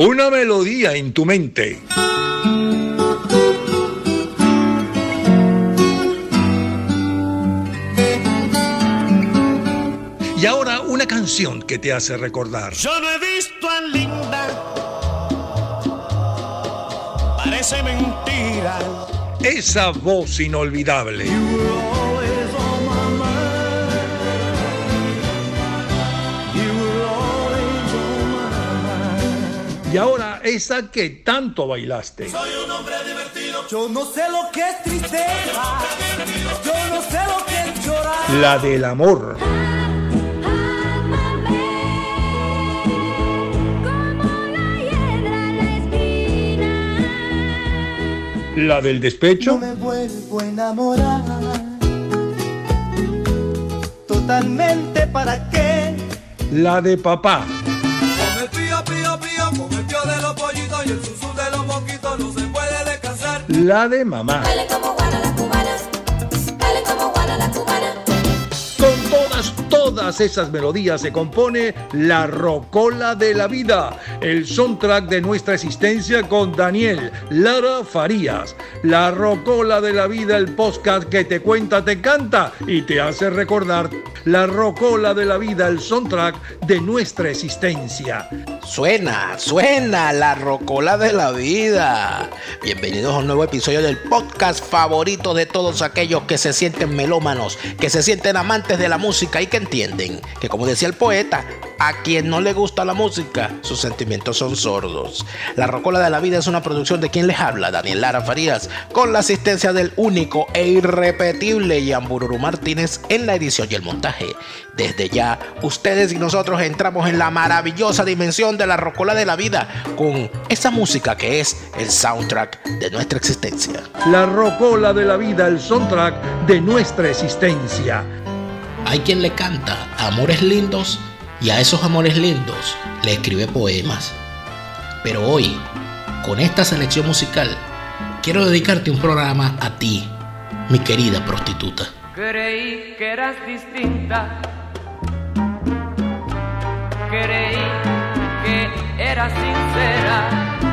una melodía en tu mente. Y ahora una canción que te hace recordar. Yo no he visto a Linda. Parece mentira. Esa voz inolvidable. Y ahora esa que tanto bailaste. Soy un hombre divertido. Yo no sé lo que es tristeza. Yo no sé lo que es llorar. La del amor. La del despecho. No me vuelvo a enamorar. Totalmente para qué. La de papá. La de mamá. Dale como guana la cubana, dale como guana la cubana. Con todas, todas esas melodías se compone La Rocola de la Vida, el soundtrack de nuestra existencia con Daniel Lara Farías. La Rocola de la Vida, el podcast que te cuenta, te canta y te hace recordar. La Rocola de la Vida, el soundtrack de nuestra existencia. Suena, suena la rocola de la vida. Bienvenidos a un nuevo episodio del podcast favorito de todos aquellos que se sienten melómanos, que se sienten amantes de la música y que entienden que, como decía el poeta, a quien no le gusta la música, sus sentimientos son sordos. La rocola de la vida es una producción de quien les habla, Daniel Lara Farías, con la asistencia del único e irrepetible Yambururu Martínez en la edición y el montaje. Desde ya, ustedes y nosotros entramos en la maravillosa dimensión de la rocola de la vida con esa música que es el soundtrack de nuestra existencia. La Rocola de la Vida, el soundtrack de nuestra existencia. Hay quien le canta amores lindos y a esos amores lindos le escribe poemas. Pero hoy, con esta selección musical, quiero dedicarte un programa a ti, mi querida prostituta. Creí que eras distinta. Creí que eras sincera.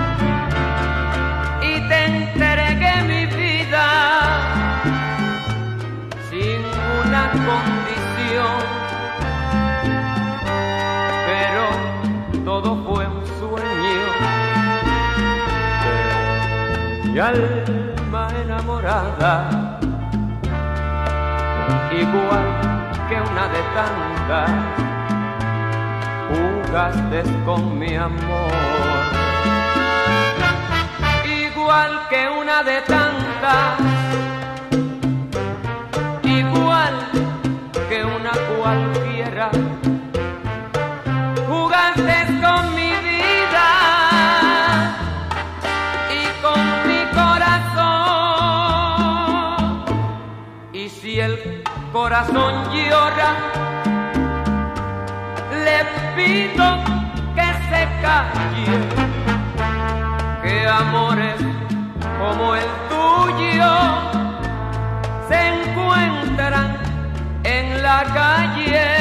Mi alma enamorada igual que una de tantas, jugaste con mi amor. Igual que una de tantas, igual que una cualquiera, corazón llora, le pido que se calle, que amores como el tuyo se encuentran en la calle.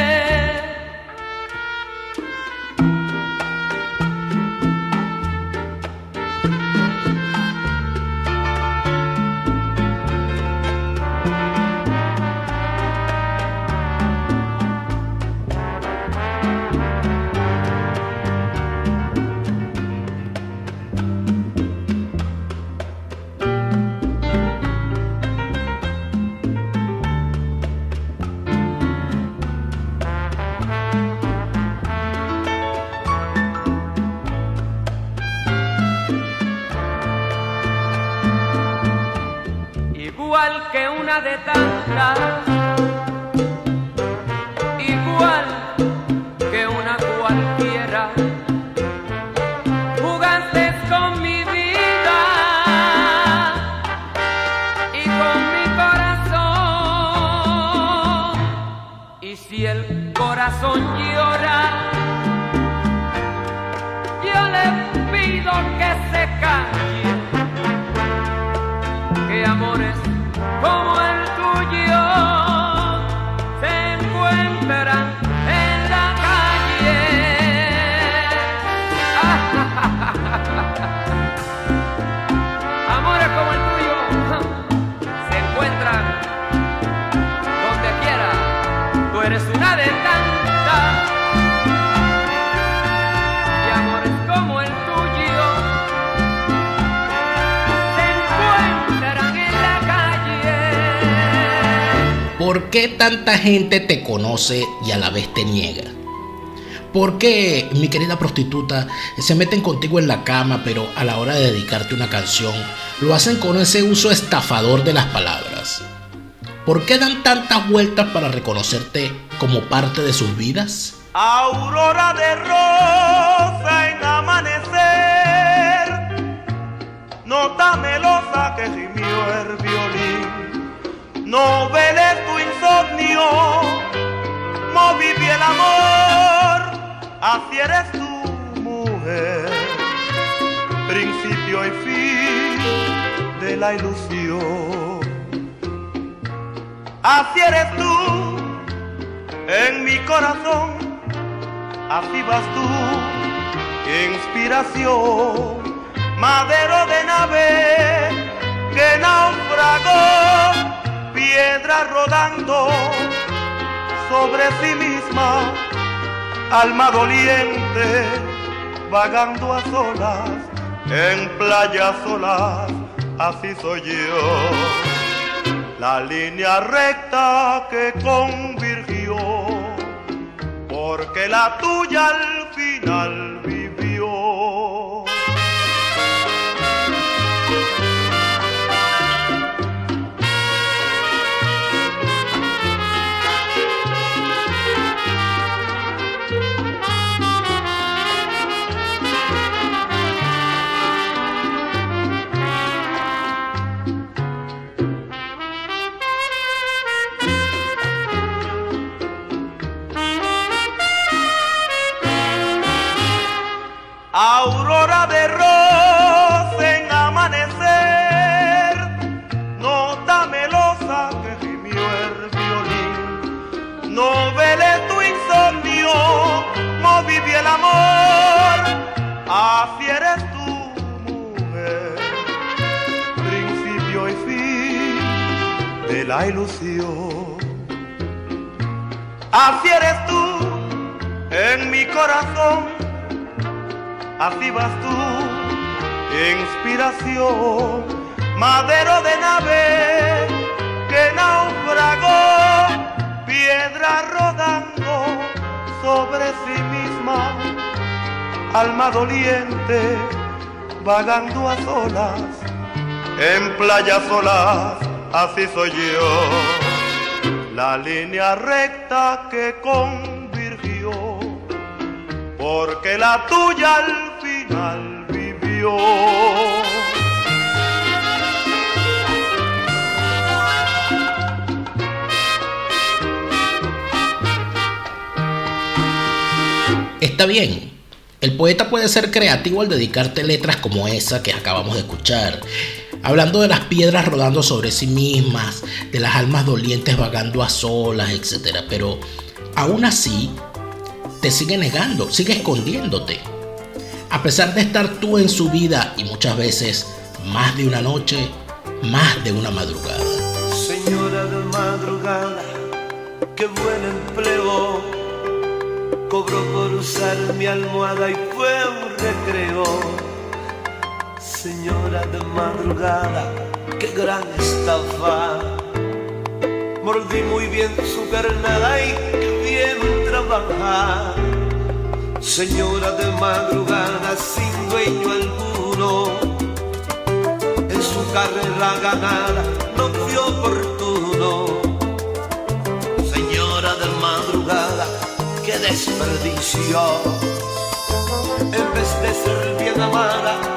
¿Por qué tanta gente te conoce y a la vez te niega? ¿Por qué, mi querida prostituta, se meten contigo en la cama, pero a la hora de dedicarte una canción, lo hacen con ese uso estafador de las palabras? ¿Por qué dan tantas vueltas para reconocerte como parte de sus vidas? Aurora de rosa en amanecer, nota melosa que gimió el violín, no tu insomnio, moví el amor, así eres tu mujer, principio y fin de la ilusión, así eres tú en mi corazón. Así vas tú, inspiración, madero de nave que naufragó, piedra rodando sobre sí misma, alma doliente, vagando a solas, en playas solas, así soy yo. La línea recta que convirtió porque la tuya al final la ilusión. Así eres tú en mi corazón. Así vas tú, inspiración, madero de nave que naufragó, piedra rodando sobre sí misma, alma doliente, vagando a solas, en playas solas, así soy yo, la línea recta que convirtió porque la tuya al final vivió. Está bien, el poeta puede ser creativo al dedicarte letras como esa que acabamos de escuchar, hablando de las piedras rodando sobre sí mismas, de las almas dolientes vagando a solas, etc. Pero aún así, te sigue negando, sigue escondiéndote. A pesar de estar tú en su vida y muchas veces más de una noche, más de una madrugada. Señora de madrugada, qué buen empleo. Cobró por usar mi almohada y fue un recreo. Señora de madrugada, qué gran estafa. Mordí muy bien su carnada y qué bien trabajar. Señora de madrugada sin dueño alguno, en su carrera ganada no fue oportuno. Señora de madrugada, qué desperdicio. En vez de ser bien amada,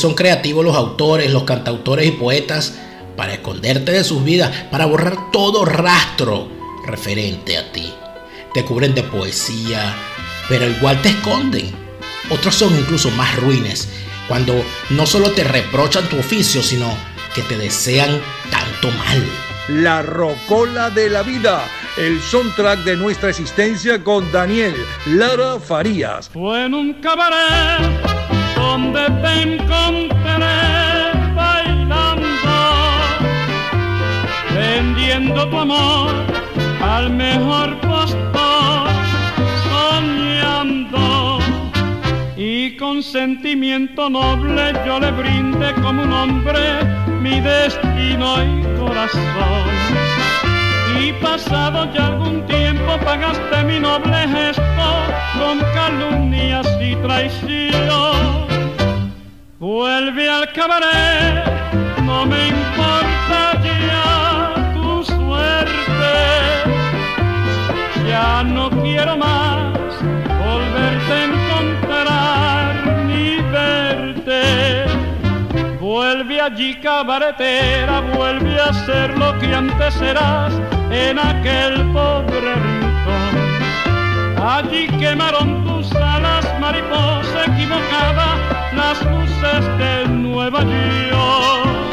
son creativos los autores, los cantautores y poetas para esconderte de sus vidas, para borrar todo rastro referente a ti. Te cubren de poesía, pero igual te esconden. Otros son incluso más ruines, cuando no solo te reprochan tu oficio, sino que te desean tanto mal. La Rocola de la Vida, el soundtrack de nuestra existencia con Daniel Lara Farías. Fue en un cabaret donde te encontraré bailando, vendiendo tu amor al mejor postor, soñando y con sentimiento noble yo le brinde como un hombre mi destino y corazón. Y pasado ya algún tiempo pagaste mi noble gesto con calumnias y traición. Vuelve al cabaret, no me importa ya tu suerte. Ya no quiero más volverte a encontrar ni verte. Vuelve allí cabaretera, vuelve a ser lo que antes eras en aquel pobre rincón. Allí quemaron tus alas, mariposa equivocada, las de Nueva York.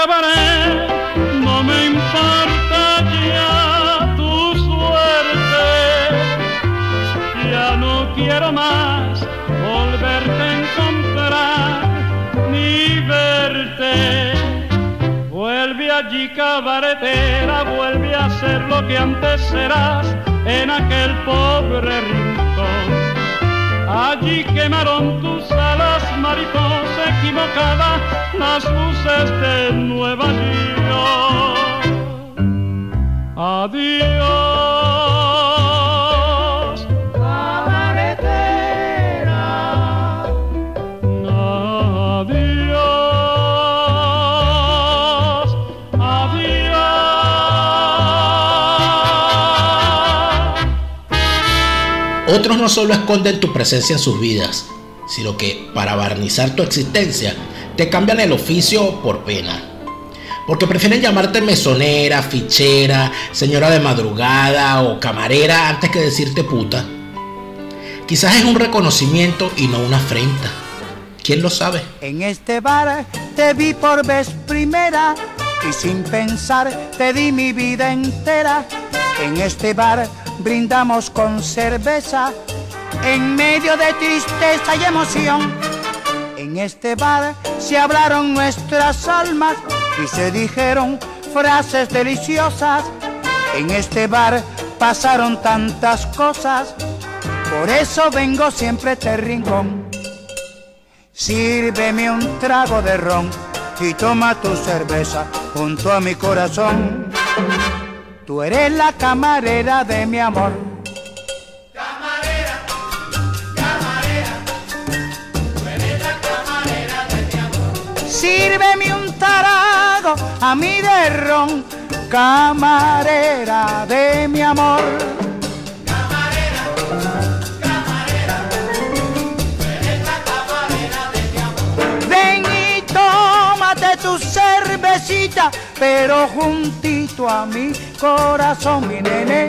Cabaret, no me importa ya tu suerte. Ya no quiero más volverte a encontrar ni verte. Vuelve allí cabaretera, vuelve a ser lo que antes eras en aquel pobre rincón. Allí quemaron tus alas, mariposa de Nueva. Adiós. Adiós, adiós. Otros no solo esconden tu presencia en sus vidas, sino que para barnizar tu existencia te cambian el oficio por pena. Porque prefieren llamarte mesonera, fichera, señora de madrugada o camarera antes que decirte puta. Quizás es un reconocimiento y no una afrenta. ¿Quién lo sabe? En este bar te vi por vez primera y sin pensar te di mi vida entera. En este bar brindamos con cerveza en medio de tristeza y emoción. En este bar se hablaron nuestras almas y se dijeron frases deliciosas. En este bar pasaron tantas cosas, por eso vengo siempre a este rincón. Sírveme un trago de ron y toma tu cerveza junto a mi corazón. Tú eres la camarera de mi amor. Sírveme un trago a mí de ron, camarera de mi amor. Ven y tómate tu cervecita, pero juntito a mi corazón, mi nene.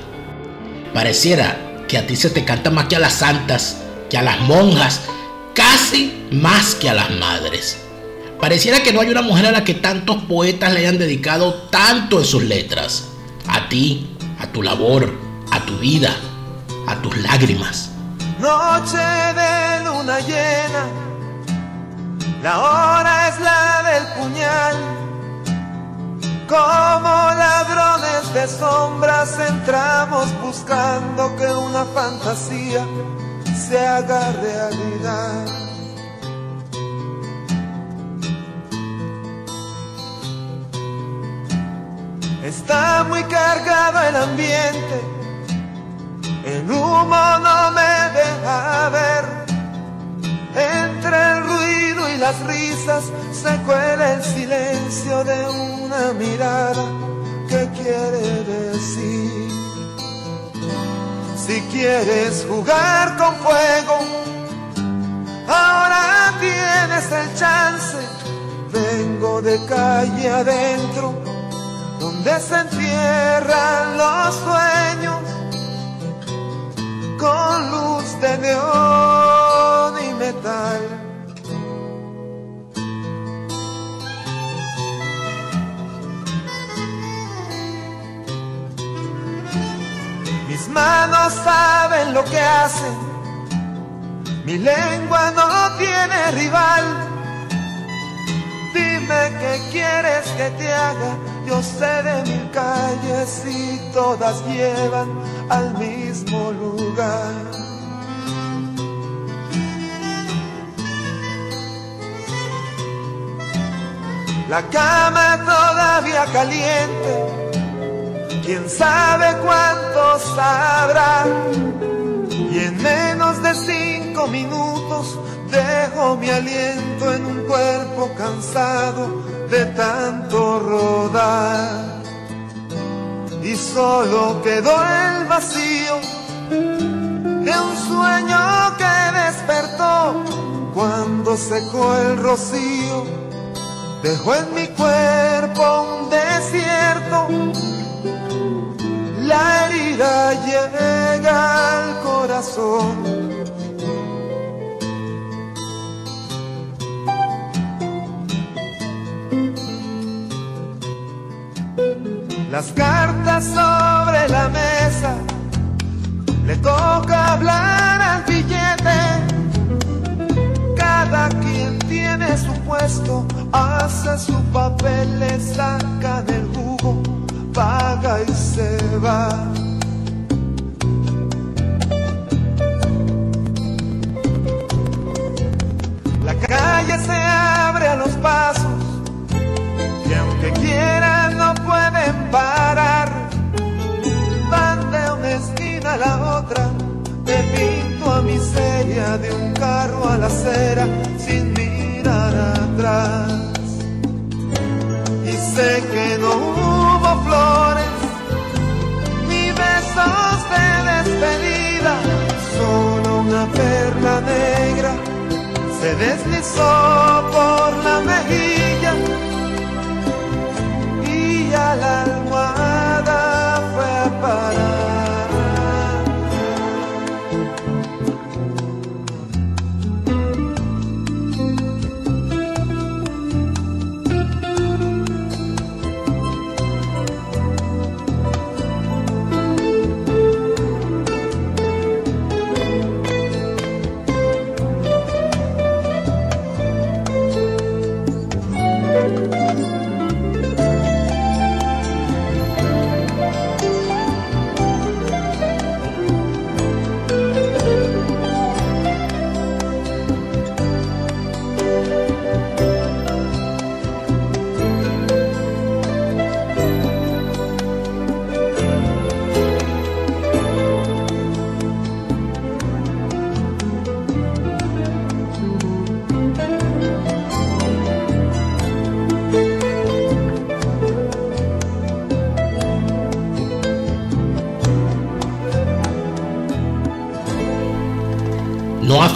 Pareciera que a ti se te canta más que a las santas, que a las monjas, casi más que a las madres. Pareciera que no hay una mujer a la que tantos poetas le hayan dedicado tanto en sus letras. A ti, a tu labor, a tu vida, a tus lágrimas. Noche de luna llena, la hora es la del puñal. Como ladrones de sombras entramos buscando que una fantasía se haga realidad. Está muy cargado el ambiente, el humo no me deja ver. Entre el ruido y las risas se cuela el silencio de una mirada que quiere decir. Si quieres jugar con fuego, ahora tienes el chance. Vengo de calle adentro, donde se entierran los sueños, con luz de neón y metal. Manos saben lo que hacen, mi lengua no tiene rival. Dime qué quieres que te haga, yo sé de mil calles y todas llevan al mismo lugar. La cama todavía caliente quién sabe cuánto sabrá. Y en menos de cinco minutos dejo mi aliento en un cuerpo cansado de tanto rodar. Y solo quedó el vacío de un sueño que despertó cuando secó el rocío. Dejó en mi cuerpo un desierto la herida llega al corazón. Las cartas sobre la mesa, le toca hablar al billete. Cada quien tiene su puesto, hace su papel, le a miseria de un carro a la acera sin mirar atrás. Y sé que no hubo flores ni besos de despedida, solo una perla negra se deslizó por la mejilla y a la almohada fue a parar.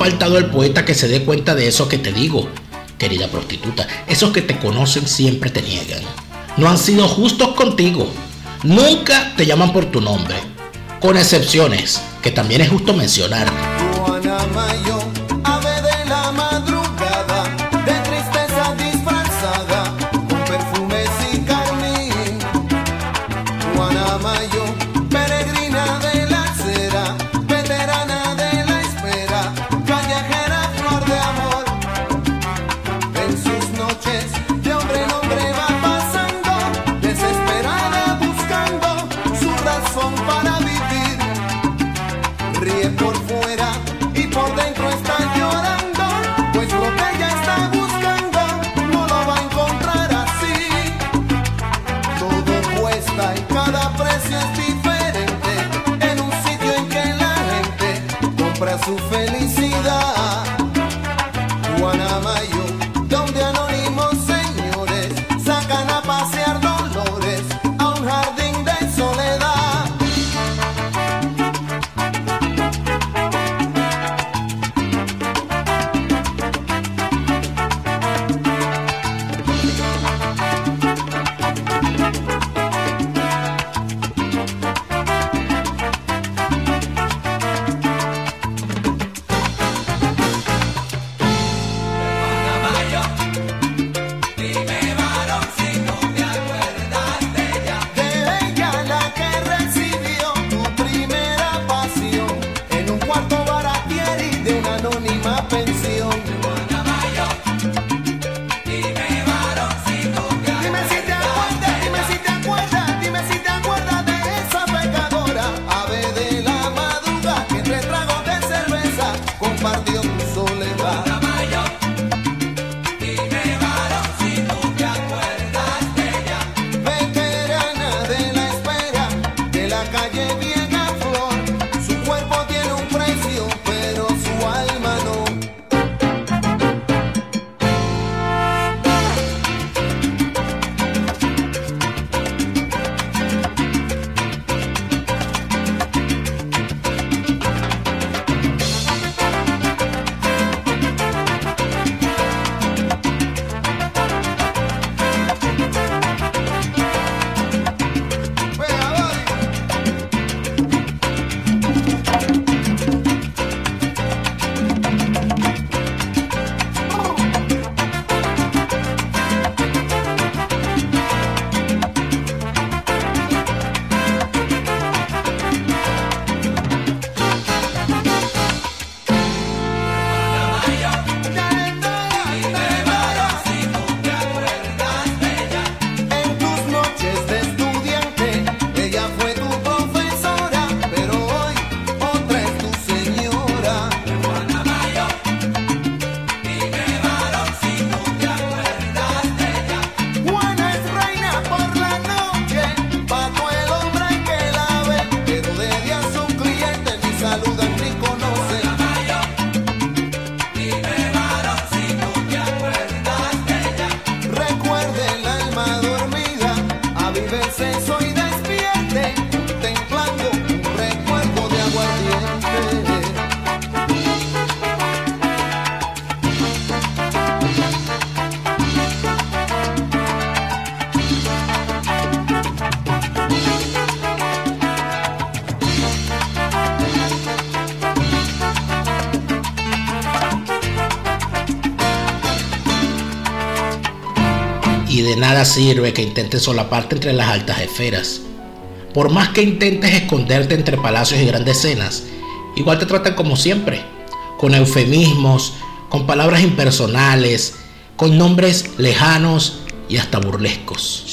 Faltado el poeta que se dé cuenta de eso que te digo, querida prostituta. Esos que te conocen siempre te niegan. No han sido justos contigo. Nunca te llaman por tu nombre. Con excepciones, que también es justo mencionar. sirve que intentes solaparte entre las altas esferas. Por más que intentes esconderte entre palacios y grandes cenas, igual te tratan como siempre, con eufemismos, con palabras impersonales, con nombres lejanos y hasta burlescos.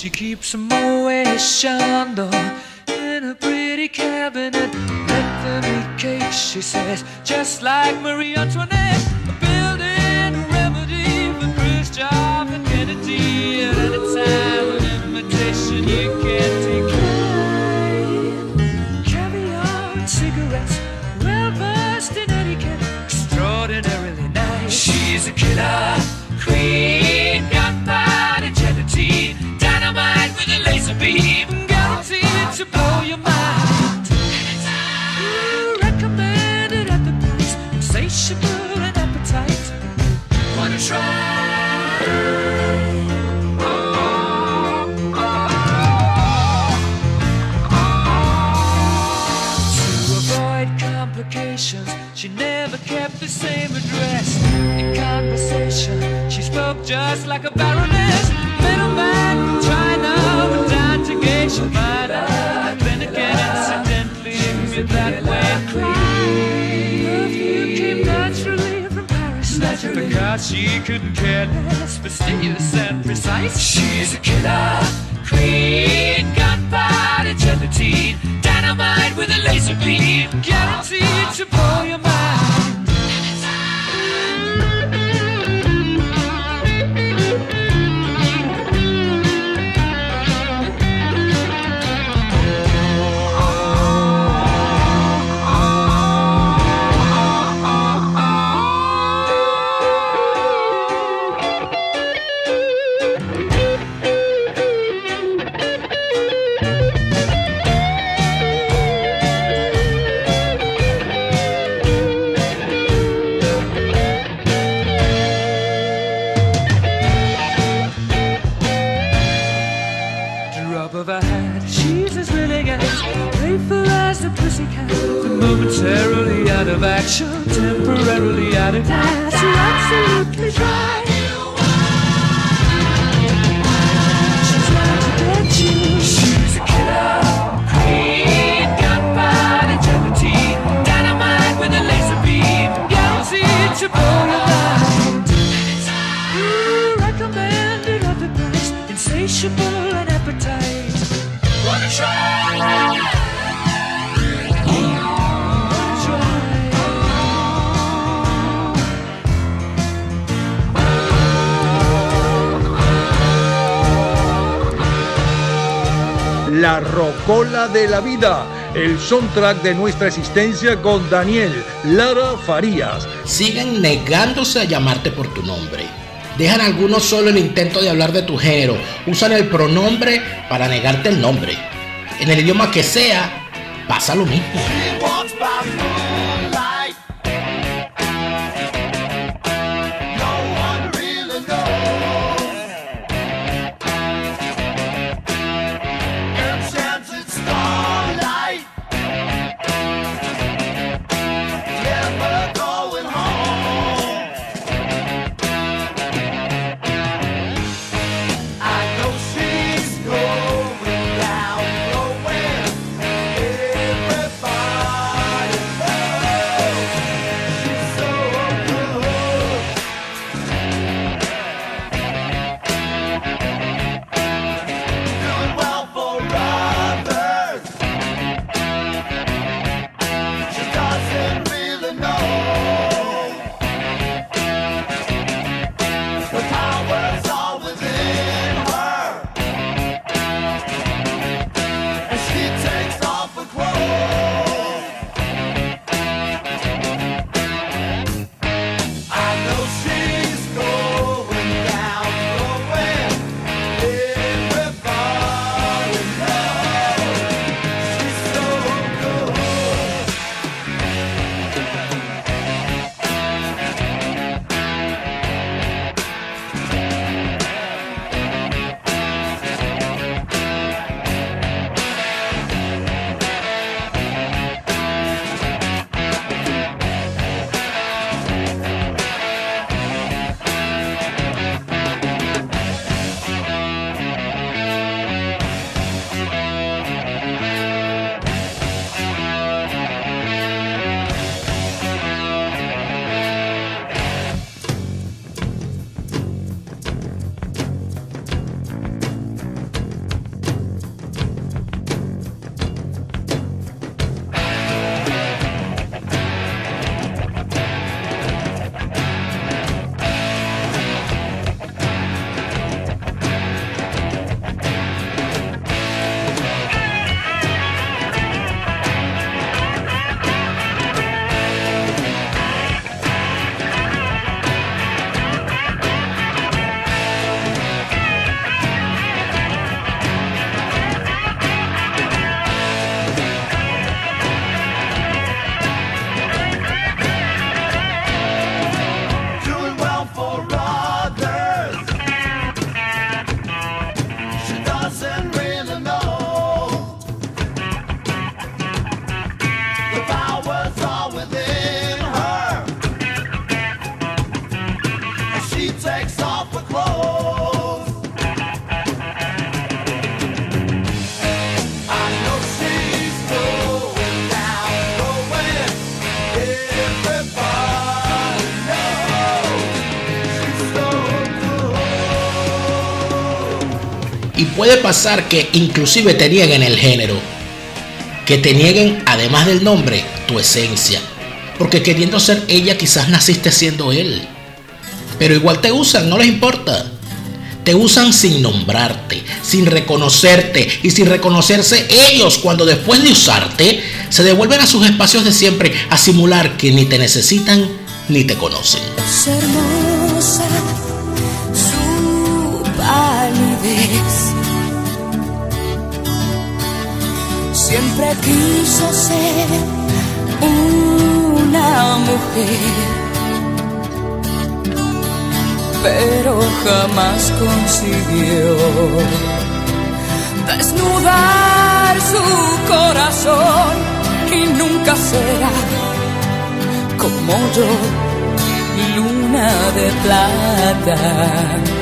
That's absolutely right. De la Vida, el soundtrack de nuestra existencia con Daniel Lara Farías. Siguen negándose a llamarte por tu nombre. Dejan algunos solo el intento de hablar de tu género. Usan el pronombre para negarte el nombre. En el idioma que sea, pasa lo mismo. Puede pasar que inclusive te nieguen el género. Que te nieguen, además del nombre, tu esencia. Porque queriendo ser ella quizás naciste siendo él. Pero igual te usan, no les importa. Te usan sin nombrarte, sin reconocerte y sin reconocerse ellos cuando después de usarte se devuelven a sus espacios de siempre a simular que ni te necesitan ni te conocen. Su palidez. Siempre quiso ser una mujer, pero jamás consiguió desnudar su corazón y nunca será como yo, luna de plata.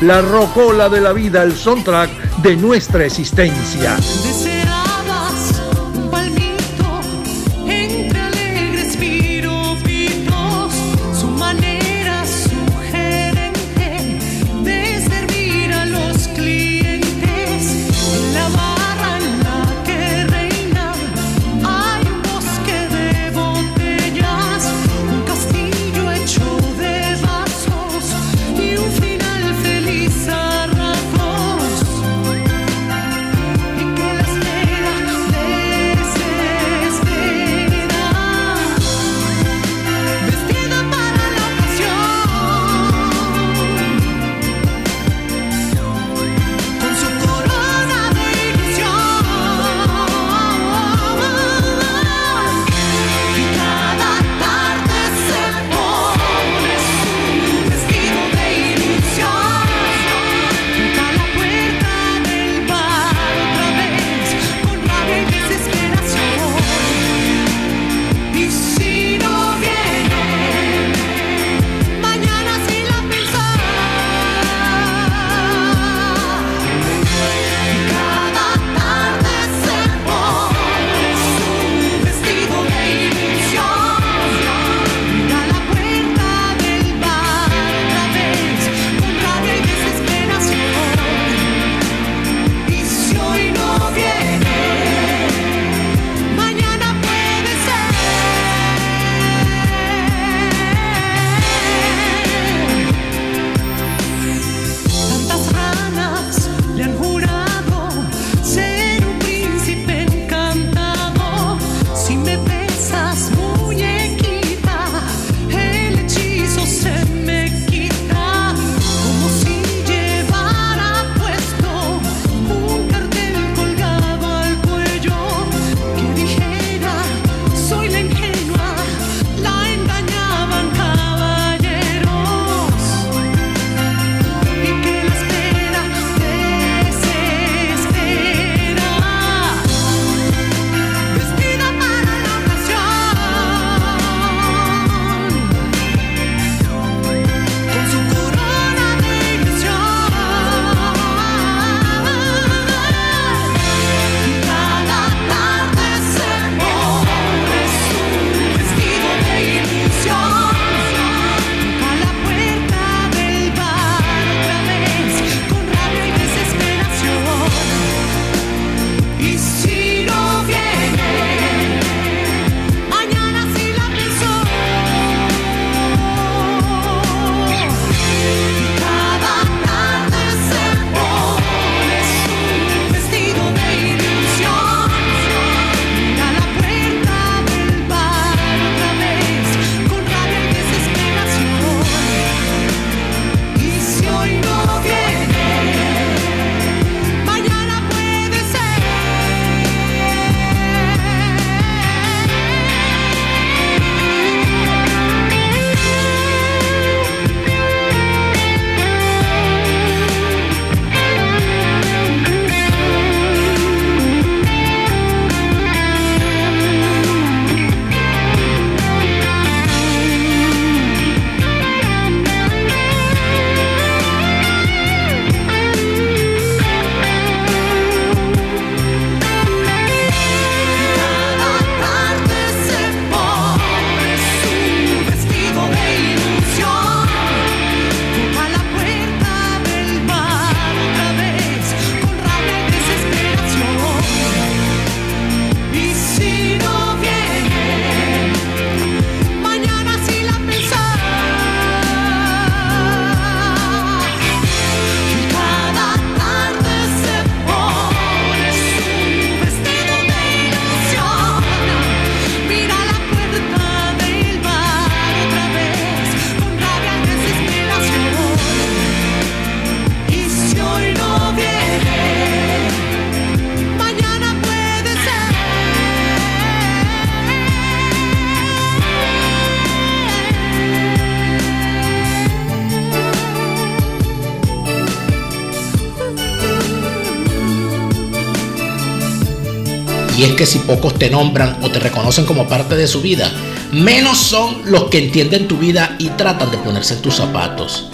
la rocola de la vida, el soundtrack de nuestra existencia. Que si pocos te nombran o te reconocen como parte de su vida, menos son los que entienden tu vida y tratan de ponerse en tus zapatos.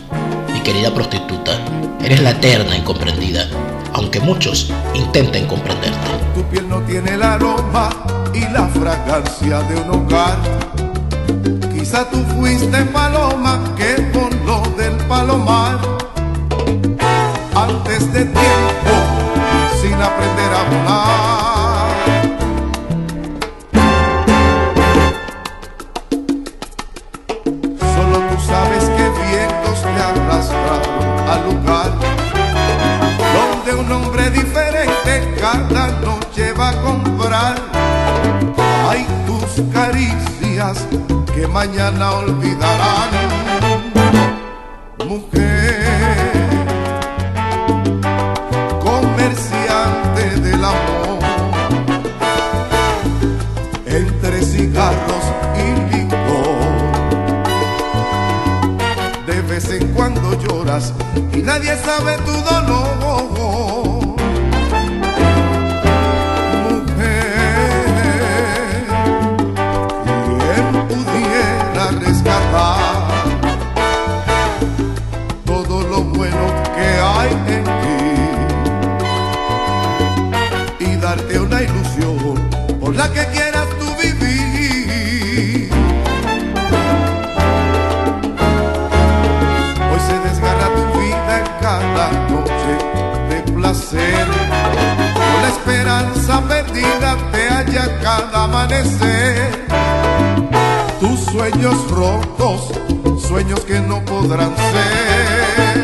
Mi querida prostituta, eres la eterna incomprendida, aunque muchos intenten comprenderte. Tu piel no tiene el aroma y la fragancia de un hogar. Quizá tú fuiste paloma que voló del palomar antes de tiempo sin aprender a volar. A comprar. Hay tus caricias que mañana olvidarán. Mujer, comerciante del amor, entre cigarros y licor. De vez en cuando lloras y nadie sabe tu dolor. Esperanza perdida te halla cada amanecer. Tus sueños rotos, sueños que no podrán ser.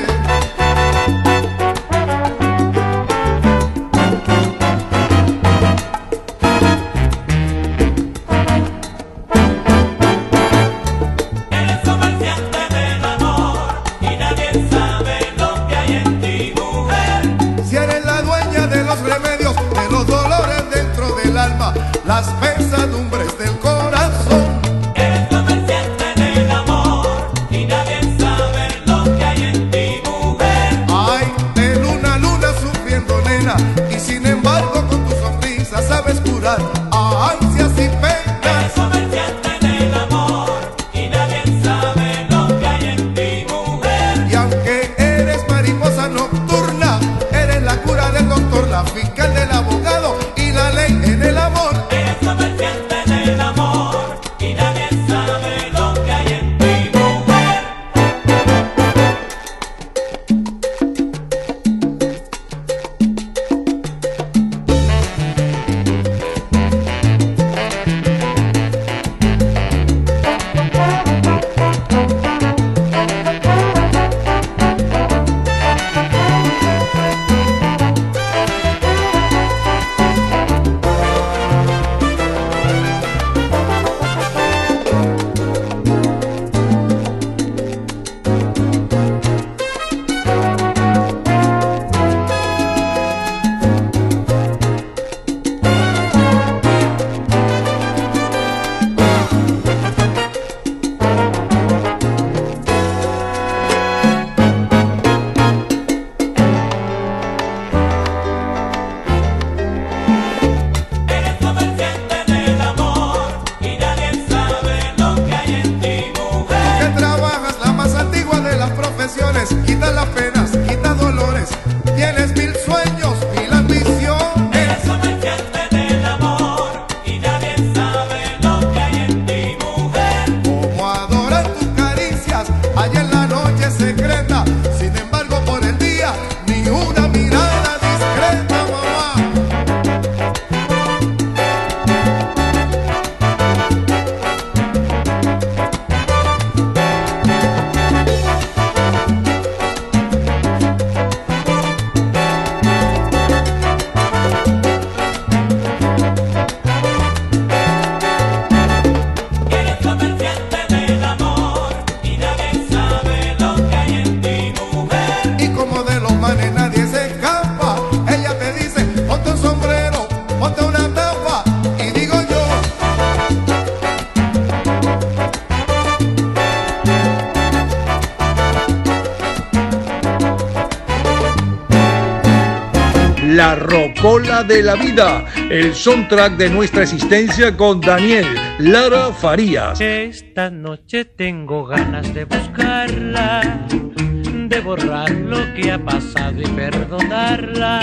Rocola de la Vida, el soundtrack de nuestra existencia con Daniel Lara Farías. Esta noche tengo ganas de buscarla, de borrar lo que ha pasado y perdonarla.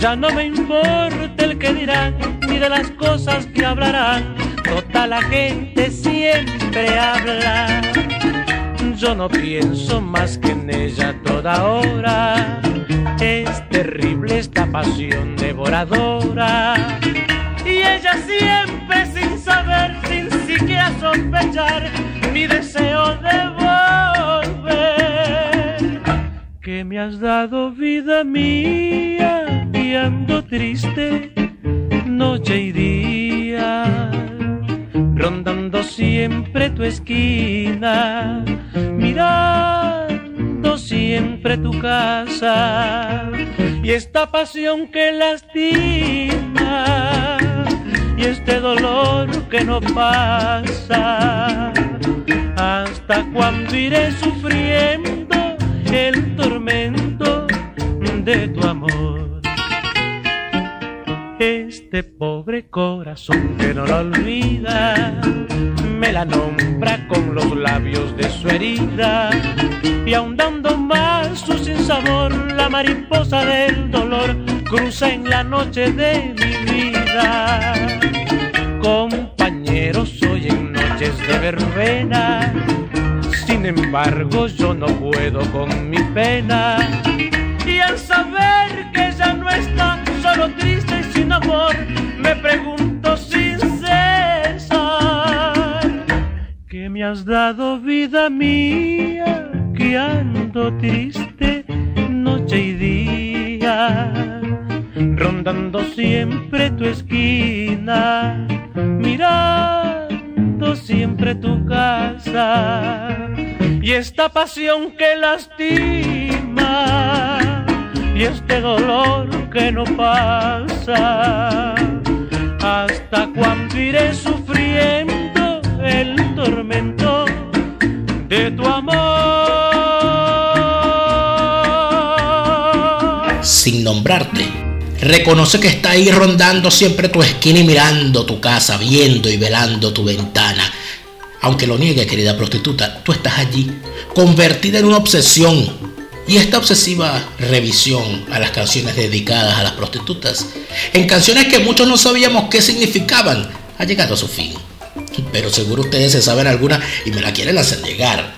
Ya no me importa el que dirán, ni de las cosas que hablarán. Toda la gente siempre habla. Yo no pienso más que en ella toda hora. Es terrible esta pasión devoradora. Y ella siempre sin saber, sin siquiera sospechar, mi deseo de volver. Que me has dado vida mía y ando triste noche y día rondando siempre tu esquina, mirando siempre tu casa y esta pasión que lastima y este dolor que no pasa. ¿Hasta cuando iré sufriendo el tormento de tu amor? Este pobre corazón que no la olvida, me la nombra con los labios de su herida. Y ahondando más su sinsabor, la mariposa del dolor cruza en la noche de mi vida. Compañero, soy en noches de verbena, sin embargo yo no puedo con mi pena. Y al saber que ya no está solo triste y sin amor, me pregunto sin cesar, ¿qué me has dado vida mía? Que ando triste noche y día, rondando siempre tu esquina, mirando siempre tu casa, y esta pasión que lastima y este dolor no pasa. ¿Hasta cuando iré sufriendo el tormento de tu amor? Sin nombrarte, reconoce que está ahí rondando siempre tu esquina y mirando tu casa, viendo y velando tu ventana. Aunque lo niegue, querida prostituta, tú estás allí, convertida en una obsesión, y esta obsesiva revisión a las canciones dedicadas a las prostitutas, en canciones que muchos no sabíamos qué significaban, ha llegado a su fin. Pero seguro ustedes se saben alguna y me la quieren hacer llegar.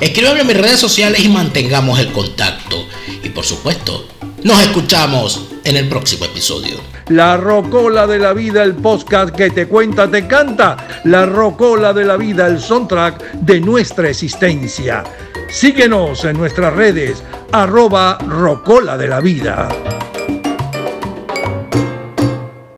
Escríbame en mis redes sociales y mantengamos el contacto. Y por supuesto, nos escuchamos en el próximo episodio. La Rocola de la Vida, el podcast que te cuenta, te canta. La Rocola de la Vida, el soundtrack de nuestra existencia. Síguenos en nuestras redes, arroba Rocola de la Vida.